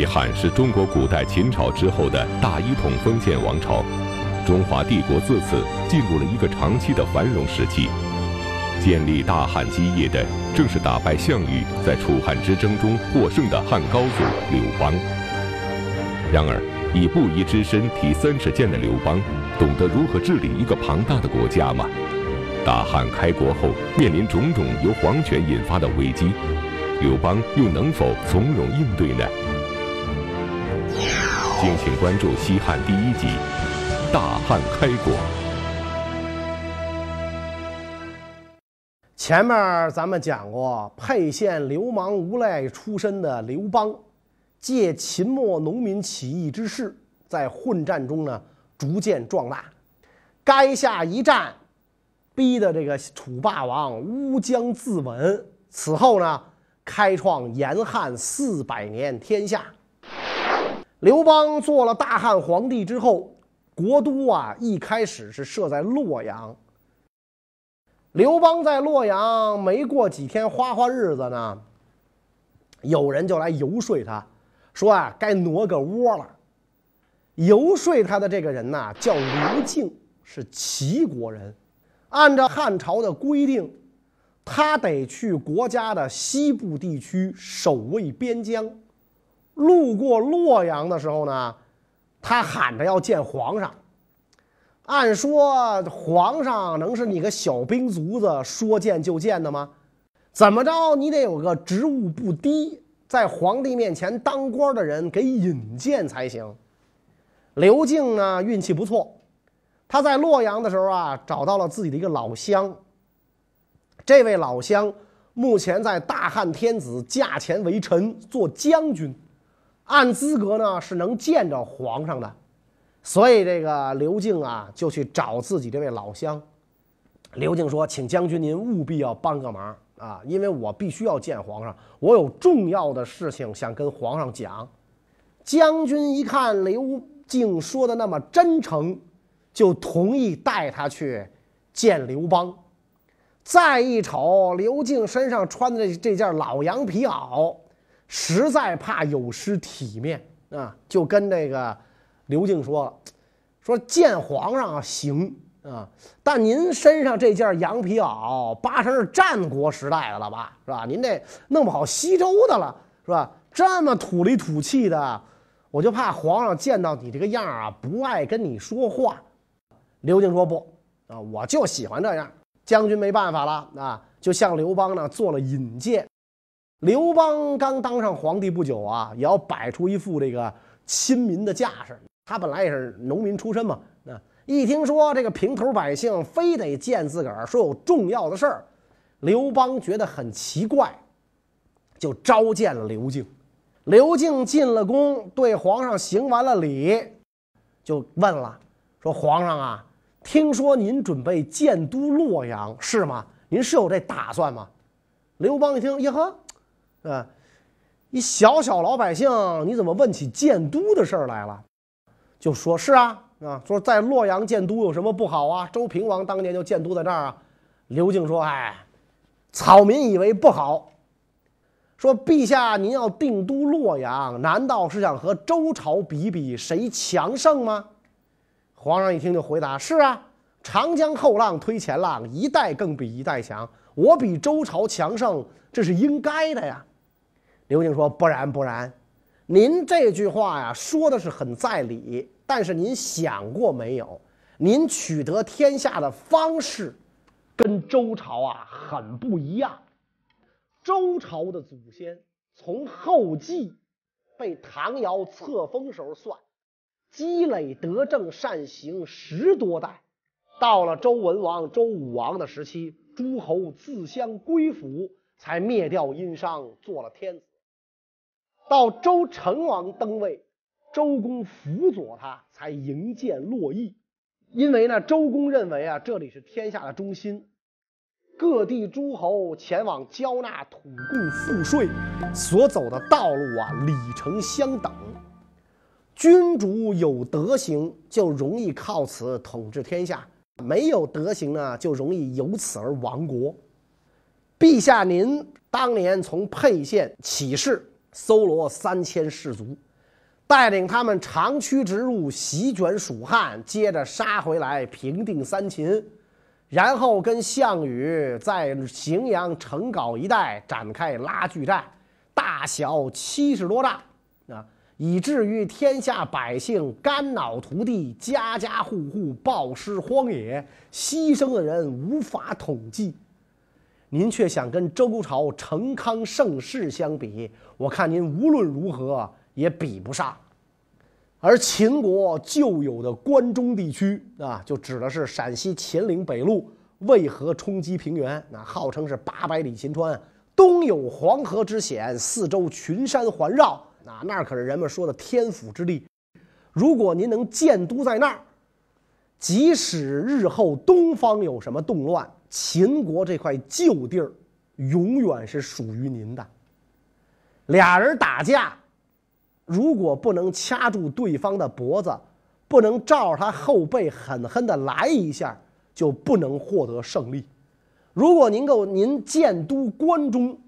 西汉是中国古代秦朝之后的大一统封建王朝，中华帝国自此进入了一个长期的繁荣时期。建立大汉基业的正是打败项羽在楚汉之争中获胜的汉高祖刘邦。然而，以布衣之身提三尺剑的刘邦，懂得如何治理一个庞大的国家吗？大汉开国后面临种种由皇权引发的危机，刘邦又能否从容应对呢？敬请关注西汉第一集《大汉开国》。前面咱们讲过，沛县流氓无赖出身的刘邦，借秦末农民起义之势，在混战中呢逐渐壮大。垓下一战，逼得这个楚霸王乌江自刎。此后呢，开创延汉四百年天下。刘邦做了大汉皇帝之后，国都啊一开始是设在洛阳。刘邦在洛阳没过几天花花日子呢，有人就来游说他，说啊该挪个窝了。游说他的这个人呢叫刘敬，是齐国人。按照汉朝的规定，他得去国家的西部地区守卫边疆。路过洛阳的时候呢，他喊着要见皇上。按说皇上能是你个小兵卒子说见就见的吗？怎么着你得有个职务不低，在皇帝面前当官的人给引荐才行。刘敬呢运气不错，他在洛阳的时候啊找到了自己的一个老乡。这位老乡目前在大汉天子驾前为臣做将军。按资格呢是能见着皇上的，所以这个刘敬啊就去找自己这位老乡。刘敬说：“请将军您务必要帮个忙啊，因为我必须要见皇上，我有重要的事情想跟皇上讲。”将军一看刘敬说的那么真诚，就同意带他去见刘邦。再一瞅刘敬身上穿的这件老羊皮袄。实在怕有失体面啊，就跟这个刘敬说：“说见皇上行啊，但您身上这件羊皮袄，八成是战国时代的了吧，是吧？您这弄不好西周的了，是吧？这么土里土气的，我就怕皇上见到你这个样啊，不爱跟你说话。”刘敬说：“不啊，我就喜欢这样。”将军没办法了啊，就向刘邦呢做了引荐。刘邦刚当上皇帝不久啊，也要摆出一副这个亲民的架势。他本来也是农民出身嘛，那一听说这个平头百姓非得见自个儿，说有重要的事儿，刘邦觉得很奇怪，就召见了刘敬。刘敬进了宫，对皇上行完了礼，就问了，说：“皇上啊，听说您准备建都洛阳，是吗？您是有这打算吗？”刘邦一听，呀呵。啊，一小小老百姓，你怎么问起建都的事儿来了？就说是啊啊，说在洛阳建都有什么不好啊？周平王当年就建都在这儿啊。刘敬说：“哎，草民以为不好。说陛下您要定都洛阳，难道是想和周朝比比谁强盛吗？”皇上一听就回答：“是啊，长江后浪推前浪，一代更比一代强。我比周朝强盛，这是应该的呀。”刘敬说：“不然不然，您这句话呀说的是很在理，但是您想过没有？您取得天下的方式，跟周朝啊很不一样。周朝的祖先从后继被唐尧册封时候算，积累德政善行十多代，到了周文王、周武王的时期，诸侯自相归附，才灭掉殷商，做了天子。”到周成王登位，周公辅佐他，才营建洛邑。因为呢，周公认为啊，这里是天下的中心，各地诸侯前往交纳土贡赋税，所走的道路啊，里程相等。君主有德行，就容易靠此统治天下；没有德行呢，就容易由此而亡国。陛下，您当年从沛县起事。搜罗三千士卒，带领他们长驱直入，席卷蜀汉，接着杀回来平定三秦，然后跟项羽在荥阳城皋一带展开拉锯战，大小七十多仗啊，以至于天下百姓肝脑涂地，家家户户暴尸荒野，牺牲的人无法统计。您却想跟周朝成康盛世相比，我看您无论如何也比不上。而秦国旧有的关中地区啊，就指的是陕西秦岭北路渭河冲积平原，那号称是八百里秦川，东有黄河之险，四周群山环绕，啊，那可是人们说的天府之地。如果您能建都在那儿，即使日后东方有什么动乱，秦国这块旧地儿，永远是属于您的。俩人打架，如果不能掐住对方的脖子，不能照着他后背狠狠的来一下，就不能获得胜利。如果您够您建都关中，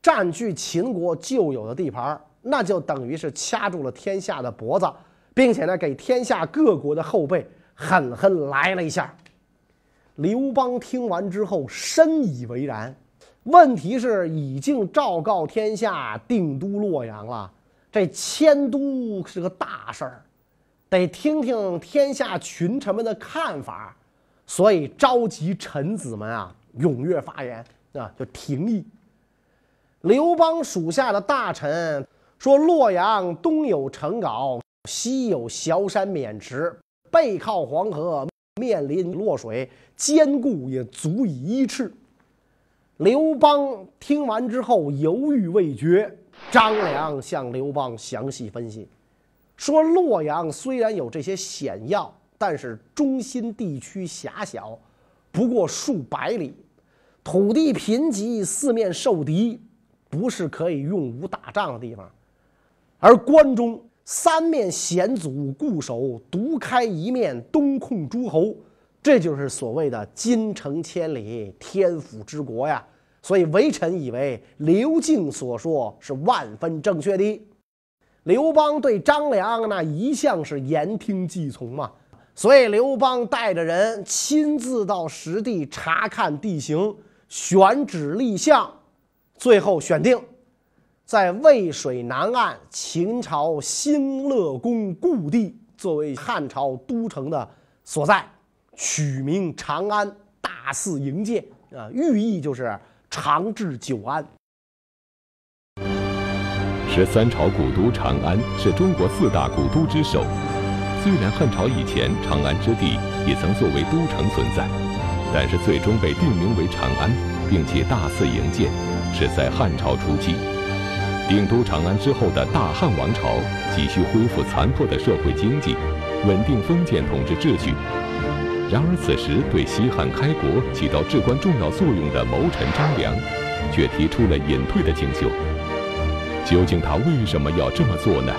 占据秦国旧有的地盘，那就等于是掐住了天下的脖子，并且呢，给天下各国的后背狠狠来了一下。刘邦听完之后深以为然。问题是，已经昭告天下，定都洛阳了。这迁都是个大事儿，得听听天下群臣们的看法。所以召集臣子们啊，踊跃发言啊，就廷议。刘邦属下的大臣说：“洛阳东有成皋，西有崤山渑池，背靠黄河。”面临落水，坚固也足以依恃。刘邦听完之后犹豫未决。张良向刘邦详细分析，说：洛阳虽然有这些险要，但是中心地区狭小，不过数百里，土地贫瘠，四面受敌，不是可以用武打仗的地方。而关中。三面险阻固守，独开一面，东控诸侯，这就是所谓的金城千里，天府之国呀。所以微臣以为刘敬所说是万分正确的。刘邦对张良那一向是言听计从嘛，所以刘邦带着人亲自到实地查看地形，选址立项，最后选定。在渭水南岸，秦朝兴乐宫故地，作为汉朝都城的所在，取名长安，大肆营建啊，寓意就是长治久安。十三朝古都长安是中国四大古都之首，虽然汉朝以前长安之地也曾作为都城存在，但是最终被定名为长安，并且大肆营建，是在汉朝初期。定都长安之后的大汉王朝急需恢复残破的社会经济，稳定封建统治秩序。然而，此时对西汉开国起到至关重要作用的谋臣张良，却提出了隐退的请求。究竟他为什么要这么做呢？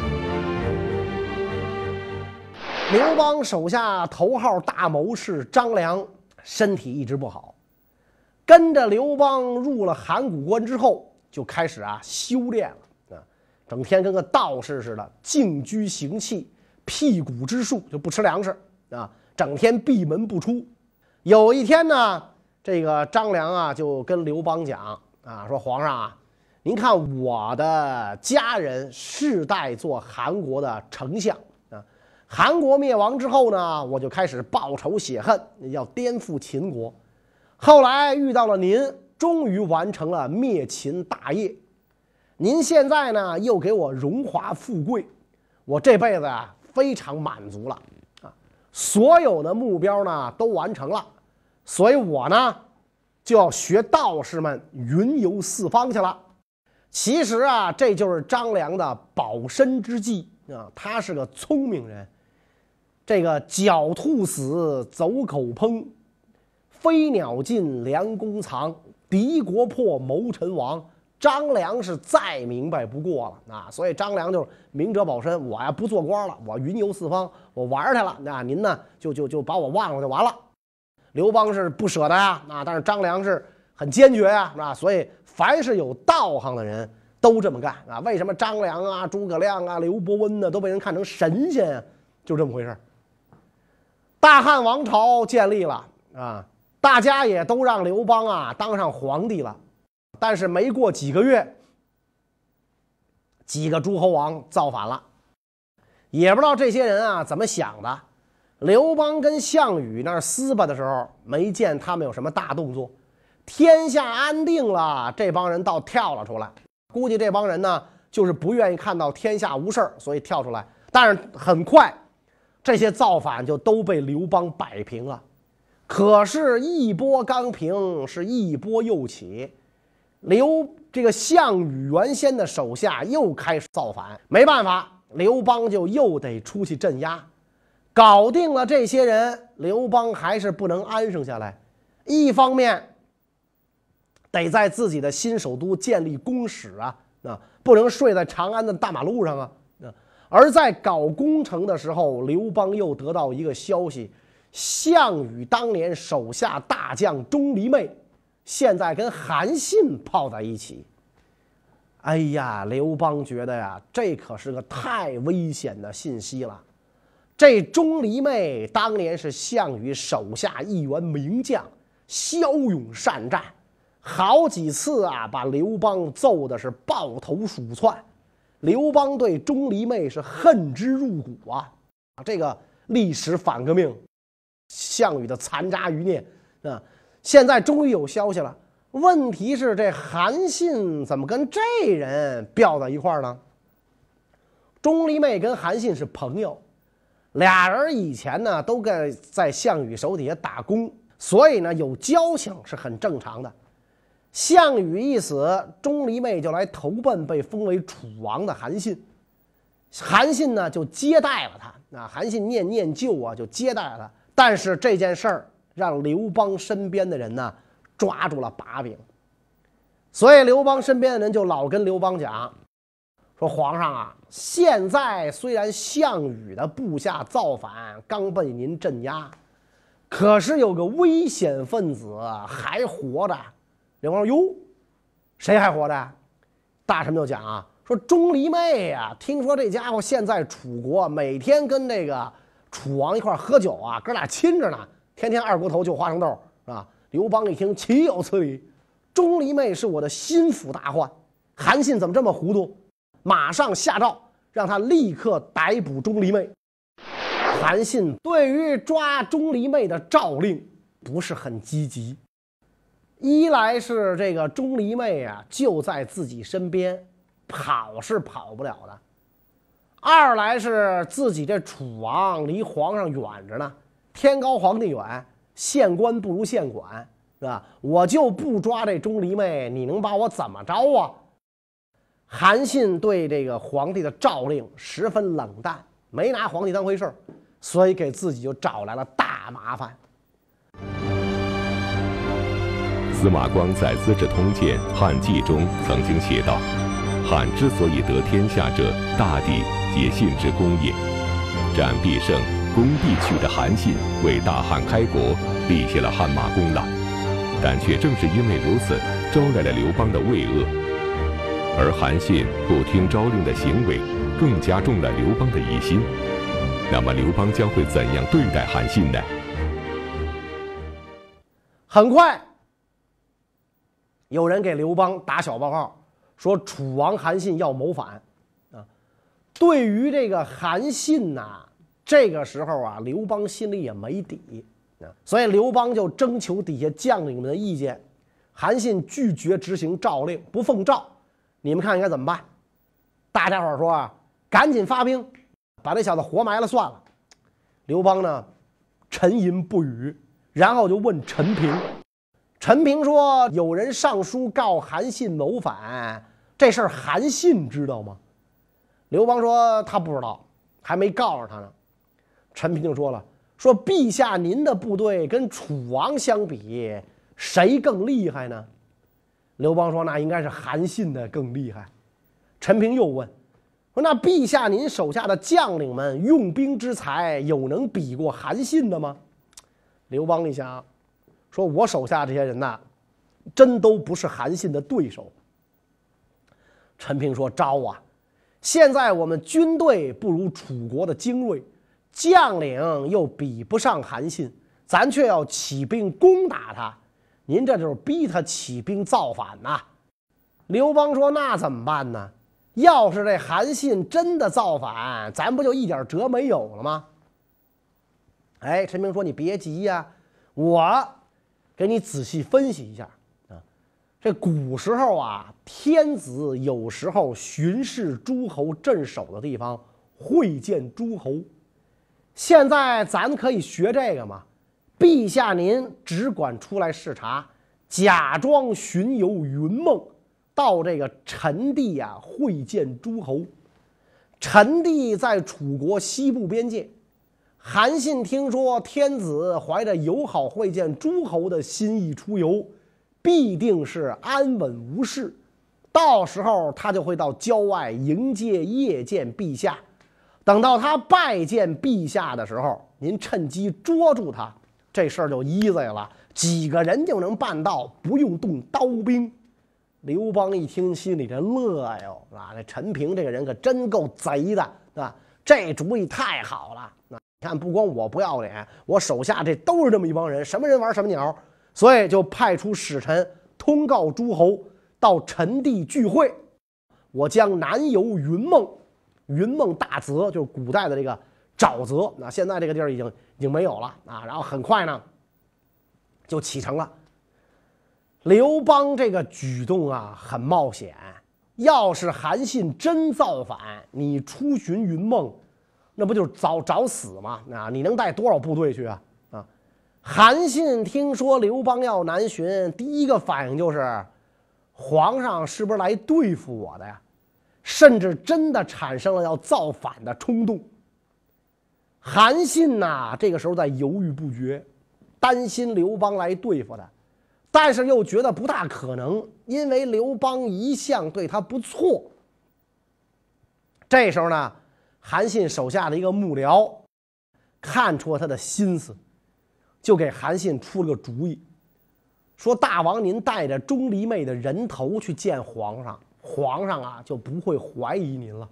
刘邦手下头号大谋士张良身体一直不好，跟着刘邦入了函谷关之后。就开始啊修炼了啊，整天跟个道士似的，静居行气，辟谷之术就不吃粮食啊，整天闭门不出。有一天呢，这个张良啊就跟刘邦讲啊，说皇上啊，您看我的家人世代做韩国的丞相啊，韩国灭亡之后呢，我就开始报仇雪恨，要颠覆秦国，后来遇到了您。终于完成了灭秦大业，您现在呢又给我荣华富贵，我这辈子啊非常满足了。啊，所有的目标呢都完成了，所以我呢就要学道士们云游四方去了。其实啊，这就是张良的保身之计。啊，他是个聪明人，这个狡兔死，走狗烹，飞鸟尽，良弓藏。敌国破，谋臣亡。张良是再明白不过了啊！所以张良就是明哲保身，我呀不做官了，我云游四方，我玩去了。那您呢，就就就把我忘了就完了。刘邦是不舍得呀，啊，但是张良是很坚决呀，啊，所以凡是有道行的人，都这么干啊？为什么张良啊、诸葛亮啊、刘伯温呢都被人看成神仙啊？就这么回事大汉王朝建立了啊，大家也都让刘邦啊当上皇帝了，但是没过几个月，几个诸侯王造反了，也不知道这些人啊怎么想的。刘邦跟项羽那撕巴的时候，没见他们有什么大动作。天下安定了，这帮人倒跳了出来。估计这帮人呢，就是不愿意看到天下无事，所以跳出来。但是很快，这些造反就都被刘邦摆平了。可是，一波刚平，是一波又起。刘这个项羽原先的手下又开始造反，没办法，刘邦就又得出去镇压。搞定了这些人，刘邦还是不能安生下来。一方面得在自己的新首都建立宫室啊，啊，不能睡在长安的大马路上啊。啊，而在搞工程的时候，刘邦又得到一个消息：项羽当年手下大将钟离昧，现在跟韩信泡在一起。哎呀，刘邦觉得呀，这可是个太危险的信息了。这钟离昧当年是项羽手下一员名将，骁勇善战，好几次啊把刘邦揍的是抱头鼠窜。刘邦对钟离昧是恨之入骨啊！这个历史反革命，项羽的残渣余孽啊！现在终于有消息了，问题是这韩信怎么跟这人吊在一块儿呢？钟离昧跟韩信是朋友。俩人以前呢都在在项羽手底下打工，所以呢有交情是很正常的。项羽一死，钟离昧就来投奔被封为楚王的韩信。韩信呢就接待了他，啊，韩信念念旧啊，就接待了他。但是这件事儿让刘邦身边的人呢抓住了把柄，所以刘邦身边的人就老跟刘邦讲。说皇上啊，现在虽然项羽的部下造反，刚被您镇压，可是有个危险分子还活着。刘邦说：“哟，谁还活着？”大臣们就讲啊，说钟离昧呀，听说这家伙现在楚国每天跟这个楚王一块喝酒啊，哥俩亲着呢，天天二锅头就花生豆，是吧？刘邦一听，岂有此理！钟离昧是我的心腹大患，韩信怎么这么糊涂？马上下诏，让他立刻逮捕钟离昧。韩信对于抓钟离昧的诏令不是很积极，一来是这个钟离昧啊就在自己身边，跑是跑不了的；二来是自己这楚王离皇上远着呢，天高皇帝远，县官不如县管，是吧？我就不抓这钟离昧，你能把我怎么着啊？韩信对这个皇帝的诏令十分冷淡，没拿皇帝当回事儿，所以给自己就找来了大麻烦。司马光在《资治通鉴·汉纪》中曾经写道：“汉之所以得天下者，大抵皆信之功也。”战必胜、攻必取的韩信为大汉开国立下了汗马功劳，但却正是因为如此，招来了刘邦的畏恶。而韩信不听诏令的行为，更加重了刘邦的疑心。那么，刘邦将会怎样对待韩信呢？很快，有人给刘邦打小报告，说楚王韩信要谋反。对于这个韩信呐，这个时候啊，刘邦心里也没底。啊，所以刘邦就征求底下将领们的意见。韩信拒绝执行诏令，不奉诏。你们看应该怎么办？大家伙说啊，赶紧发兵，把这小子活埋了算了。刘邦呢，沉吟不语，然后就问陈平。陈平说：“有人上书告韩信谋反，这事儿韩信知道吗？”刘邦说：“他不知道，还没告诉他呢。”陈平就说了：“说陛下您的部队跟楚王相比，谁更厉害呢？”刘邦说：“那应该是韩信的更厉害。”陈平又问：“说那陛下您手下的将领们用兵之才，有能比过韩信的吗？”刘邦一想，说：“我手下这些人呐，真都不是韩信的对手。”陈平说：“招啊！现在我们军队不如楚国的精锐，将领又比不上韩信，咱却要起兵攻打他，您这就是逼他起兵造反呐！”刘邦说：“那怎么办呢？要是这韩信真的造反，咱不就一点辙没有了吗？”哎，陈平说：“你别急呀，我给你仔细分析一下。”这古时候啊，天子有时候巡视诸侯镇守的地方，会见诸侯。现在咱可以学这个吗？陛下您只管出来视察，假装巡游云梦，到这个陈地啊会见诸侯。陈地在楚国西部边界，韩信听说天子怀着友好会见诸侯的心意出游。必定是安稳无事，到时候他就会到郊外迎接谒见陛下。等到他拜见陛下的时候，您趁机捉住他，这事儿就 easy 了，几个人就能办到，不用动刀兵。刘邦一听，心里这乐哟，啊，这陈平这个人可真够贼的，啊？这主意太好了。那你看，不光我不要脸，我手下这都是这么一帮人，什么人玩什么鸟。所以就派出使臣通告诸侯到陈地聚会，我将南游云梦，云梦大泽就是古代的这个沼泽，那现在这个地儿已经已经没有了啊。然后很快呢，就启程了。刘邦这个举动啊很冒险，要是韩信真造反，你出巡云梦，那不就是找找死吗？啊，你能带多少部队去啊？韩信听说刘邦要南巡，第一个反应就是：皇上是不是来对付我的呀？甚至真的产生了要造反的冲动。韩信呐，这个时候在犹豫不决，担心刘邦来对付他，但是又觉得不大可能，因为刘邦一向对他不错。这时候呢，韩信手下的一个幕僚看出了他的心思。就给韩信出了个主意，说：“大王，您带着钟离昧的人头去见皇上，皇上啊就不会怀疑您了。”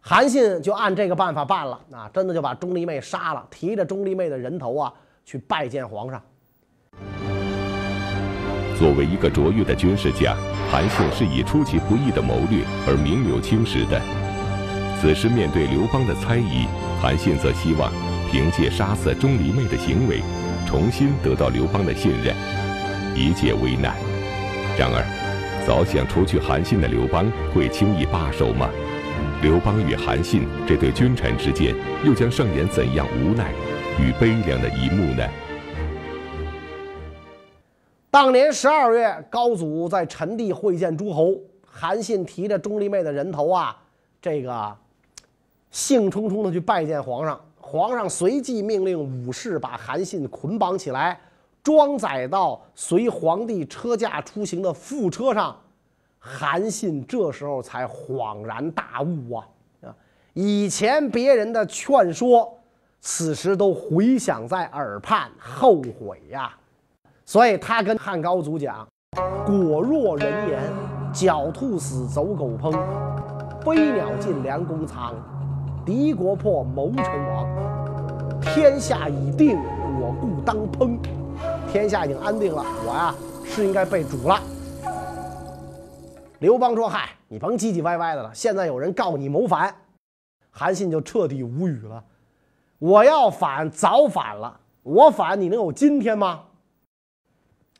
韩信就按这个办法办了，啊，真的就把钟离昧杀了，提着钟离昧的人头啊去拜见皇上。作为一个卓越的军事家，韩信是以出其不意的谋略而名留青史的。此时面对刘邦的猜疑，韩信则希望。凭借杀死钟离昧的行为，重新得到刘邦的信任，一解危难。然而，早想除去韩信的刘邦会轻易罢手吗？刘邦与韩信这对君臣之间，又将上演怎样无奈与悲凉的一幕呢？当年十二月，高祖在陈地会见诸侯，韩信提着钟离昧的人头啊，这个兴冲冲的去拜见皇上。皇上随即命令武士把韩信捆绑起来，装载到随皇帝车驾出行的副车上。韩信这时候才恍然大悟啊！啊，以前别人的劝说，此时都回响在耳畔，后悔呀。所以他跟汉高祖讲：“果若人言，狡兔死，走狗烹；飞鸟尽，良弓藏。”敌国破，谋臣亡。天下已定，我故当烹。天下已经安定了，我呀是应该被煮了。刘邦说：“嗨，你甭唧唧歪歪的了。现在有人告你谋反。”韩信就彻底无语了。我要反，早反了。我反，你能有今天吗？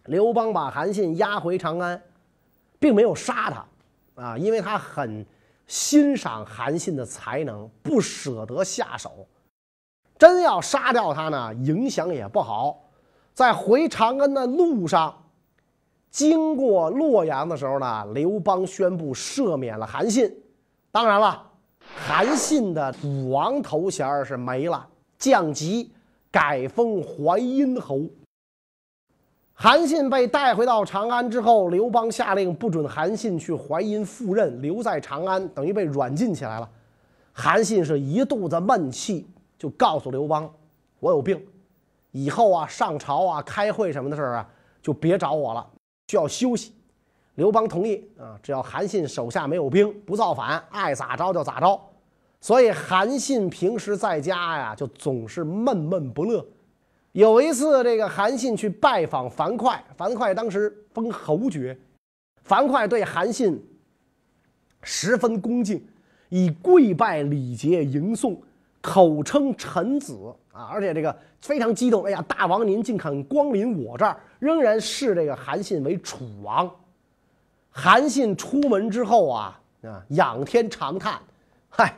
刘邦把韩信押回长安，并没有杀他啊，因为他很。欣赏韩信的才能，不舍得下手。真要杀掉他呢，影响也不好。在回长安的路上，经过洛阳的时候呢，刘邦宣布赦免了韩信。当然了，韩信的武王头衔是没了，降级，改封淮阴侯。韩信被带回到长安之后，刘邦下令不准韩信去淮阴赴任，留在长安，等于被软禁起来了。韩信是一肚子闷气，就告诉刘邦：“我有病，以后啊上朝啊开会什么的事儿啊，就别找我了，需要休息。”刘邦同意啊，只要韩信手下没有兵，不造反，爱咋着就咋着。所以韩信平时在家呀，就总是闷闷不乐。有一次，这个韩信去拜访樊哙，樊哙当时封侯爵，樊哙对韩信十分恭敬，以跪拜礼节迎送，口称臣子啊，而且这个非常激动。哎呀，大王您竟肯光临我这儿，仍然视这个韩信为楚王。韩信出门之后啊啊，仰天长叹，嗨。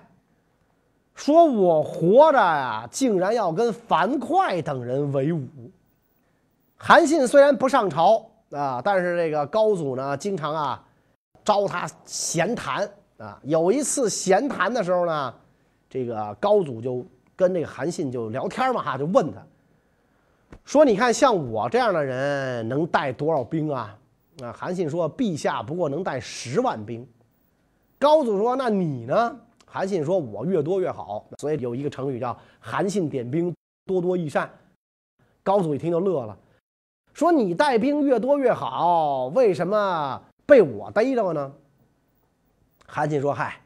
说我活着呀，竟然要跟樊哙等人为伍。韩信虽然不上朝啊，但是这个高祖呢，经常啊招他闲谈啊。有一次闲谈的时候呢，这个高祖就跟这个韩信就聊天嘛哈，就问他，说你看像我这样的人能带多少兵啊？啊，韩信说，陛下不过能带十万兵。高祖说，那你呢？韩信说：“我越多越好，所以有一个成语叫‘韩信点兵，多多益善’。”高祖一听就乐了，说：“你带兵越多越好，为什么被我逮着呢？”韩信说：“嗨，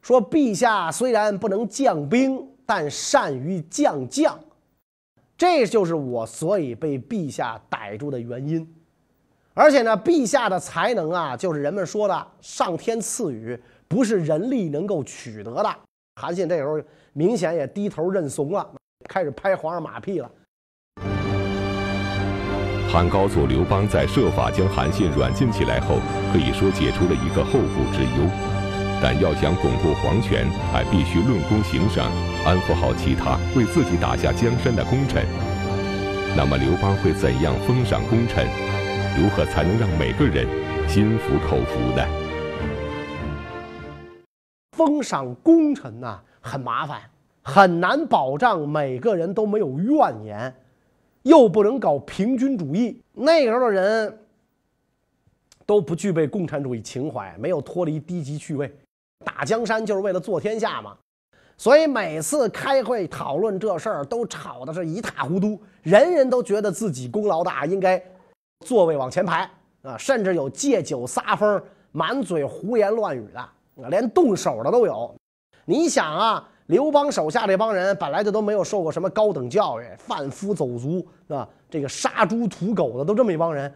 说陛下虽然不能将兵，但善于将将，这就是我所以被陛下逮住的原因。而且呢，陛下的才能啊，就是人们说的上天赐予。”不是人力能够取得的。韩信这时候明显也低头认怂了，开始拍皇上马屁了。汉高祖刘邦在设法将韩信软禁起来后，可以说解除了一个后顾之忧。但要想巩固皇权，还必须论功行赏，安抚好其他为自己打下江山的功臣。那么刘邦会怎样封赏功臣？如何才能让每个人心服口服呢？封赏功臣呐，很麻烦，很难保障每个人都没有怨言，又不能搞平均主义。那时候的人都不具备共产主义情怀，没有脱离低级趣味，打江山就是为了做天下嘛。所以每次开会讨论这事儿，都吵得是一塌糊涂，人人都觉得自己功劳大，应该座位往前排啊，甚至有借酒撒疯、满嘴胡言乱语的。连动手的都有，你想啊，刘邦手下这帮人本来就都没有受过什么高等教育，贩夫走卒是吧？这个杀猪屠狗的都这么一帮人，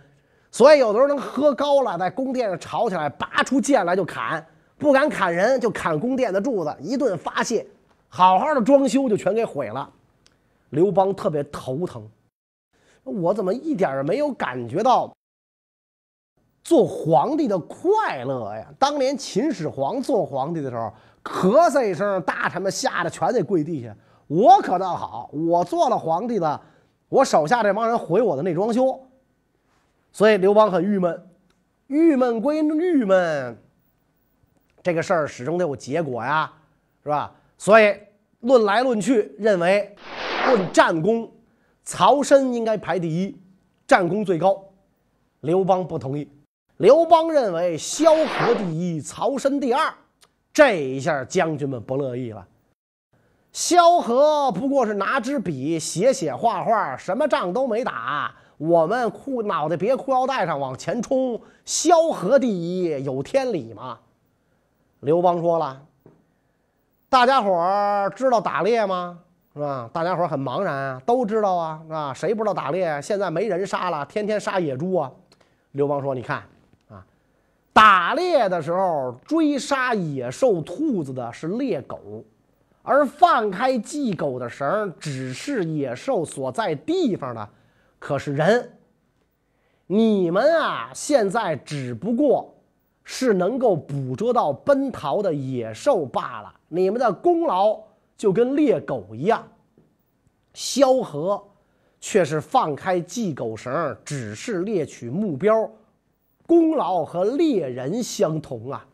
所以有的时候能喝高了，在宫殿上吵起来，拔出剑来就砍，不敢砍人就砍宫殿的柱子，一顿发泄，好好的装修就全给毁了。刘邦特别头疼，我怎么一点没有感觉到？做皇帝的快乐呀！当年秦始皇做皇帝的时候，咳嗽一声，大臣们吓得全得跪地下。我可倒好，我做了皇帝了，我手下这帮人毁我的内装修，所以刘邦很郁闷。郁闷归郁闷，这个事儿始终得有结果呀，是吧？所以论来论去，认为论战功，曹参应该排第一，战功最高。刘邦不同意。刘邦认为萧何第一，曹参第二，这一下将军们不乐意了。萧何不过是拿支笔写写画画，什么仗都没打，我们裤脑袋别裤腰带上往前冲。萧何第一，有天理吗？刘邦说了：“大家伙儿知道打猎吗？是吧？大家伙儿很茫然啊，都知道啊，是吧？谁不知道打猎？现在没人杀了，天天杀野猪啊。”刘邦说：“你看。”打猎的时候，追杀野兽兔子的是猎狗，而放开系狗的绳，指示野兽所在地方的，可是人。你们啊，现在只不过是能够捕捉到奔逃的野兽罢了。你们的功劳就跟猎狗一样，萧何却是放开系狗绳，指示猎取目标。功劳和猎人相同啊！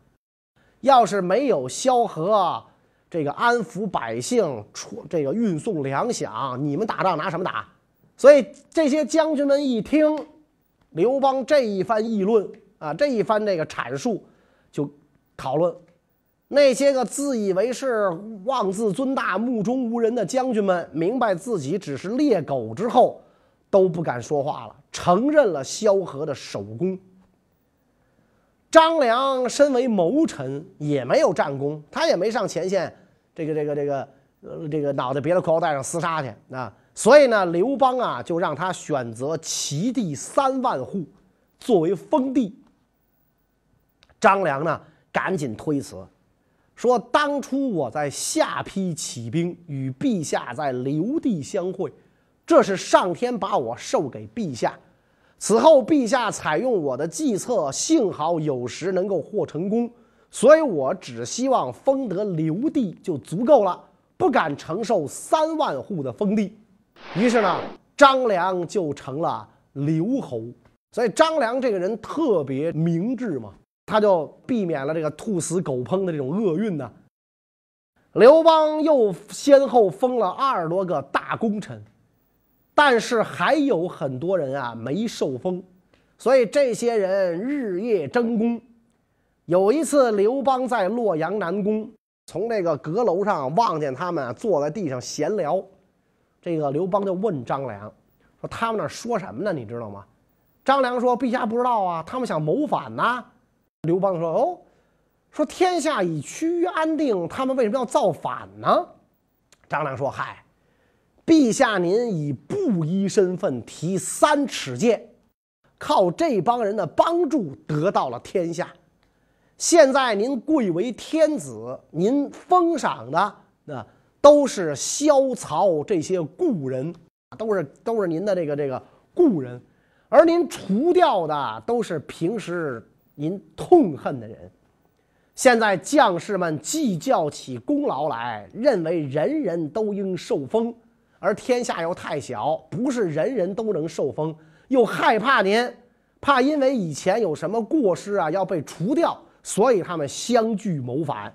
要是没有萧何这个安抚百姓、出这个运送粮饷，你们打仗拿什么打？所以这些将军们一听刘邦这一番议论啊，这一番这个阐述，就讨论那些个自以为是、妄自尊大、目中无人的将军们，明白自己只是猎狗之后，都不敢说话了，承认了萧何的首功。张良身为谋臣，也没有战功，他也没上前线，这个这个这个呃这个脑袋别在裤腰带上厮杀去啊。所以呢，刘邦啊就让他选择齐地三万户作为封地。张良呢赶紧推辞，说当初我在下邳起兵，与陛下在刘地相会，这是上天把我授给陛下。此后，陛下采用我的计策，幸好有时能够获成功，所以我只希望封得刘地就足够了，不敢承受三万户的封地。于是呢，张良就成了刘侯。所以张良这个人特别明智嘛，他就避免了这个兔死狗烹的这种厄运呢。刘邦又先后封了二十多个大功臣。但是还有很多人啊没受封，所以这些人日夜争功。有一次，刘邦在洛阳南宫，从那个阁楼上望见他们坐在地上闲聊。这个刘邦就问张良说：“他们那说什么呢？你知道吗？”张良说：“陛下不知道啊，他们想谋反呢。”刘邦说：“哦，说天下已趋于安定，他们为什么要造反呢？”张良说：“嗨。”陛下，您以布衣身份提三尺剑，靠这帮人的帮助得到了天下。现在您贵为天子，您封赏的那都是萧曹这些故人，都是都是您的这个这个故人，而您除掉的都是平时您痛恨的人。现在将士们计较起功劳来，认为人人都应受封。而天下又太小，不是人人都能受封，又害怕您，怕因为以前有什么过失啊要被除掉，所以他们相聚谋反。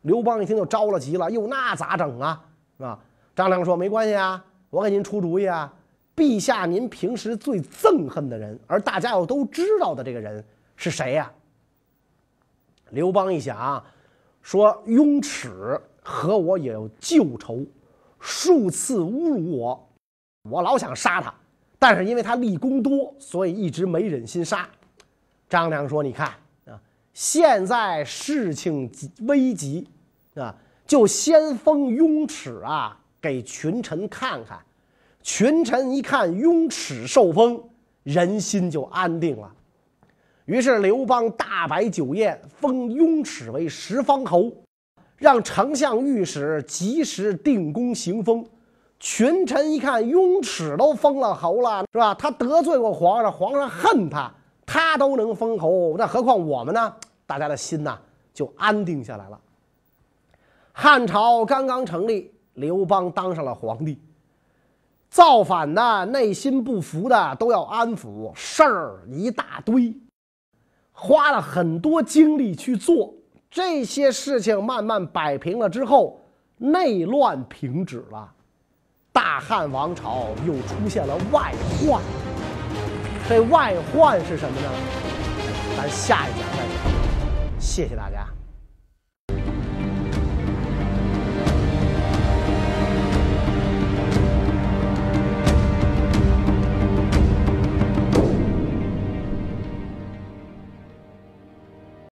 刘邦一听就着了急了，哟，那咋整啊？是吧？张良说：“没关系啊，我给您出主意啊。陛下，您平时最憎恨的人，而大家又都知道的这个人是谁呀？”刘邦一想，说：“雍齿和我也有旧仇。”数次侮辱我，我老想杀他，但是因为他立功多，所以一直没忍心杀。张良说：“你看啊，现在事情危急啊，就先封雍齿啊，给群臣看看。群臣一看雍齿受封，人心就安定了。于是刘邦大摆酒宴，封雍齿为十方侯。”让丞相、御史及时定功行封，群臣一看，雍齿都封了侯了，是吧？他得罪过皇上，皇上恨他，他都能封侯，那何况我们呢？大家的心呐就安定下来了。汉朝刚刚成立，刘邦当上了皇帝，造反的、内心不服的都要安抚，事儿一大堆，花了很多精力去做。这些事情慢慢摆平了之后，内乱停止了，大汉王朝又出现了外患。这外患是什么呢？咱下一讲再讲。谢谢大家。